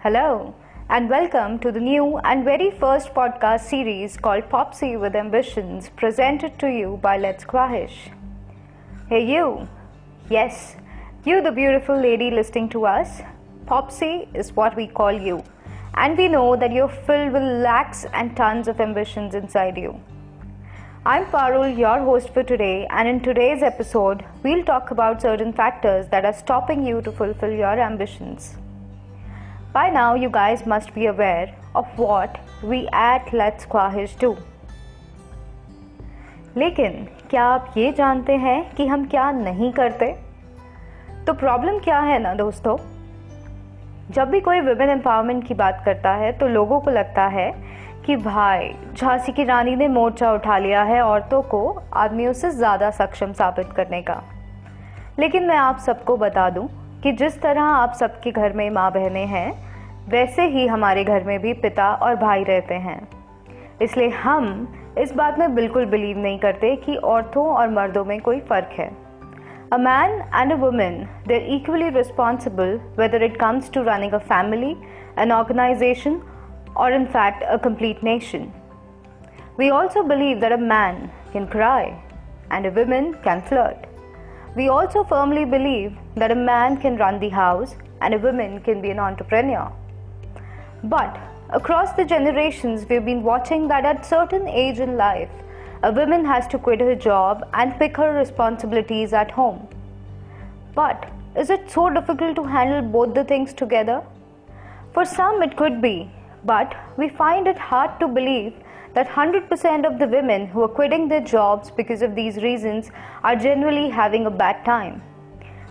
Hello, and welcome to the new and very first podcast series called Popsy with Ambitions, presented to you by Let's Khwahish. Hey, you! Yes, you, the beautiful lady listening to us. Popsy is what we call you, and we know that you're filled with lakhs and tons of ambitions inside you. I'm Parul, your host for today, and in today's episode, we'll talk about certain factors that are stopping you to fulfill your ambitions. By now, you guys must be aware of what we at Let's Quahish do. लेकिन क्या आप ये जानते हैं कि हम क्या नहीं करते? तो प्रॉब्लम क्या है ना दोस्तों? जब भी कोई विमेन एम्पावरमेंट की बात करता है तो लोगों को लगता है कि भाई झांसी की रानी ने मोर्चा उठा लिया है औरतों को आदमियों से ज़्यादा सक्षम साबित करने का। लेकिन मैं आप सबको बता दूँ कि जिस तरह आप सबके घर में माँ बहनें हैं, वैसे ही हमारे घर में भी पिता और भाई रहते हैं। इसलिए हम इस बात में बिल्कुल बिलीव नहीं करते कि औरतों और मर्दों में कोई फ़र्क है। A man and a woman they're equally responsible whether it comes to running a family an organization or in fact a complete nation we also believe that a man can cry and a woman can flirt We also firmly believe that a man can run the house and a woman can be an entrepreneur. But across the generations, we've been watching that at certain age in life, a woman has to quit her job and pick her responsibilities at home. But is it so difficult to handle both the things together? For some, it could be, but we find it hard to believe that 100% of the women who are quitting their jobs because of these reasons are generally having a bad time.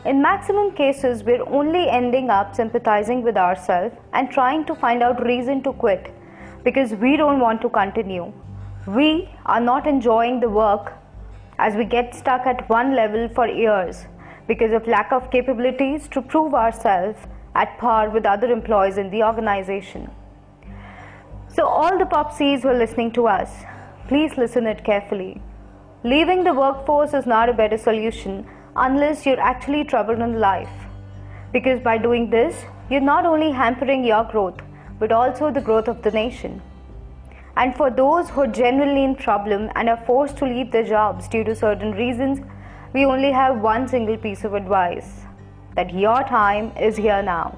In maximum cases, we're only ending up sympathizing with ourselves and trying to find out reason to quit because we don't want to continue. We are not enjoying the work as we get stuck at one level for years because of lack of capabilities to prove ourselves at par with other employees in the organization. So, all the popsies who are listening to us, please listen it carefully. Leaving the workforce is not a better solution unless you're actually troubled in life. Because by doing this, you're not only hampering your growth, but also the growth of the nation. And for those who are genuinely in problem and are forced to leave their jobs due to certain reasons, we only have one single piece of advice that your time is here now.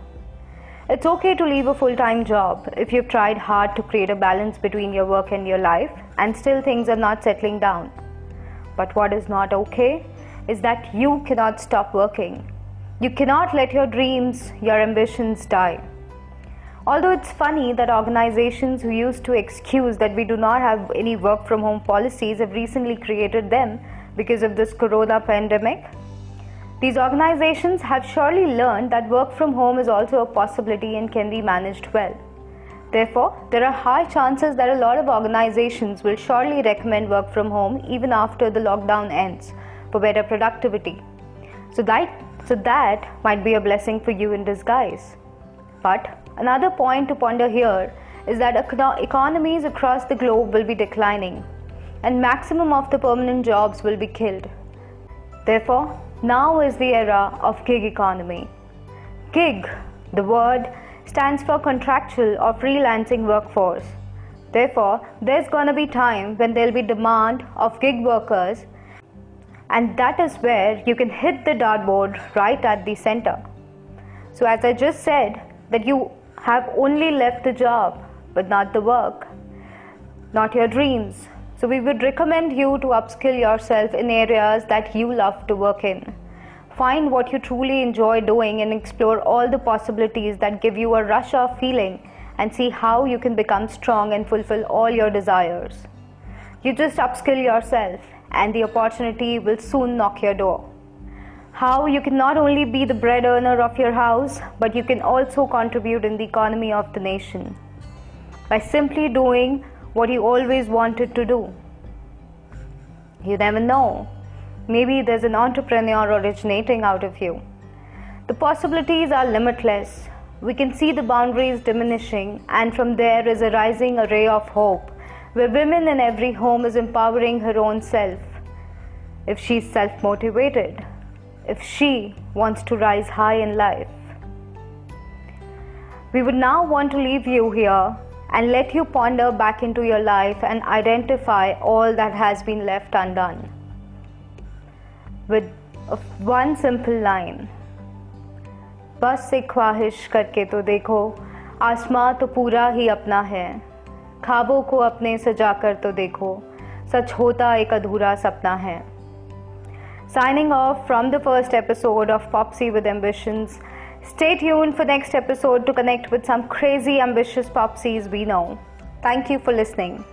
It's okay to leave a full time job if you've tried hard to create a balance between your work and your life and still things are not settling down. But what is not okay is that you cannot stop working. You cannot let your dreams, your ambitions die. Although it's funny that organizations who used to excuse that we do not have any work from home policies have recently created them because of this corona pandemic. These organizations have surely learned that work from home is also a possibility and can be managed well. Therefore, there are high chances that a lot of organizations will surely recommend work from home even after the lockdown ends for better productivity. So that, so that might be a blessing for you in disguise. But another point to ponder here is that econo- economies across the globe will be declining and maximum of the permanent jobs will be killed. Therefore, now is the era of gig economy. Gig, the word, stands for contractual or freelancing workforce. Therefore, there's gonna be time when there'll be demand of gig workers, and that is where you can hit the dartboard right at the center. So, as I just said, that you have only left the job, but not the work, not your dreams, so, we would recommend you to upskill yourself in areas that you love to work in. Find what you truly enjoy doing and explore all the possibilities that give you a rush of feeling and see how you can become strong and fulfill all your desires. You just upskill yourself, and the opportunity will soon knock your door. How you can not only be the bread earner of your house, but you can also contribute in the economy of the nation by simply doing what you always wanted to do. You never know. Maybe there's an entrepreneur originating out of you. The possibilities are limitless. We can see the boundaries diminishing, and from there is arising a array of hope where women in every home is empowering her own self. If she's self motivated, if she wants to rise high in life. We would now want to leave you here and let you ponder back into your life and identify all that has been left undone. With one simple line बस एक ख्वाहिश करके तो देखो आसमां तो पूरा ही अपना है ख्वाबों को अपने सजा कर तो देखो सच होता एक अधूरा सपना है Signing off from the first episode of Popsy with Ambitions. Stay tuned for next episode to connect with some crazy ambitious popsies we know. Thank you for listening.